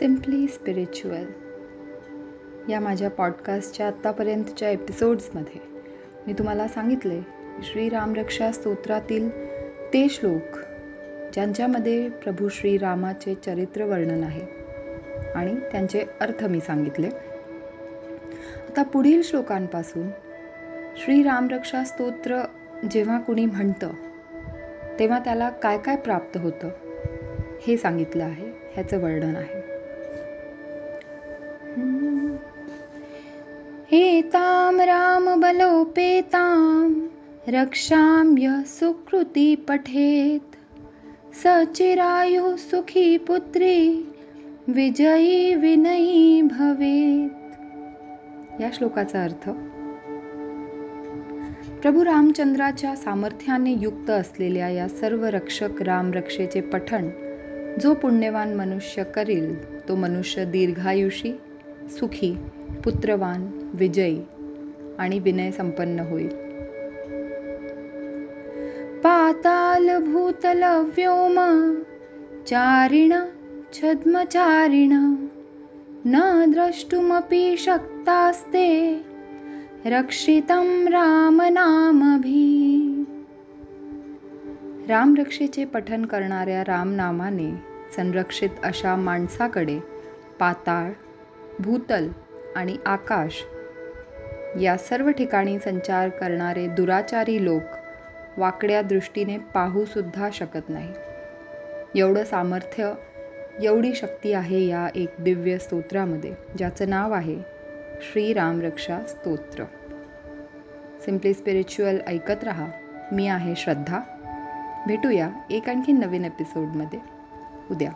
Simply spiritual या माझ्या पॉडकास्टच्या आत्तापर्यंतच्या एपिसोड्समध्ये मी तुम्हाला सांगितले श्रीरामरक्षा स्तोत्रातील ते श्लोक ज्यांच्यामध्ये प्रभू श्रीरामाचे चरित्र वर्णन आहे आणि त्यांचे अर्थ मी सांगितले. आता पुढील श्लोकांपासून श्रीरामरक्षा स्तोत्र जेव्हा कुणी म्हणतं तेव्हा त्याला काय काय प्राप्त होतं हे सांगितलं आहे ह्याचं वर्णन आहे. एतां रामबलोपेतां रक्षाम्य सुकृती पठेत। सचिरायु सुखी पुत्री विजयी विनयी भवेत। या श्लोकाचा अर्थ प्रभू रामचंद्राच्या सामर्थ्याने युक्त असलेल्या या सर्व रक्षक रामरक्षेचे पठण जो पुण्यवान मनुष्य करील तो मनुष्य दीर्घायुषी सुखी पुत्रवान विजयी आणि विनय संपन्न होईल. पाताल भूतल व्योम चारिण छद्मचारिण न द्रष्टुमपी शक्तास्ते रक्षितं रामनामभी रामरक्षेचे पठन करणाऱ्या रामनामाने संरक्षित अशा माणसाकडे पाताळ भूतल आणि आकाश या सर्व ठिकाणी संचार करणारे दुराचारी लोक वाकड्या दृष्टीने पाहूसुद्धा शकत नाही. एवढं सामर्थ्य एवढी शक्ती आहे या एक दिव्य स्तोत्रामध्ये ज्याचं नाव आहे श्रीरामरक्षा स्तोत्र. सिम्पली स्पिरिच्युअल ऐकत रहा. मी आहे श्रद्धा. भेटूया एक आणखी नवीन एपिसोडमध्ये उद्या.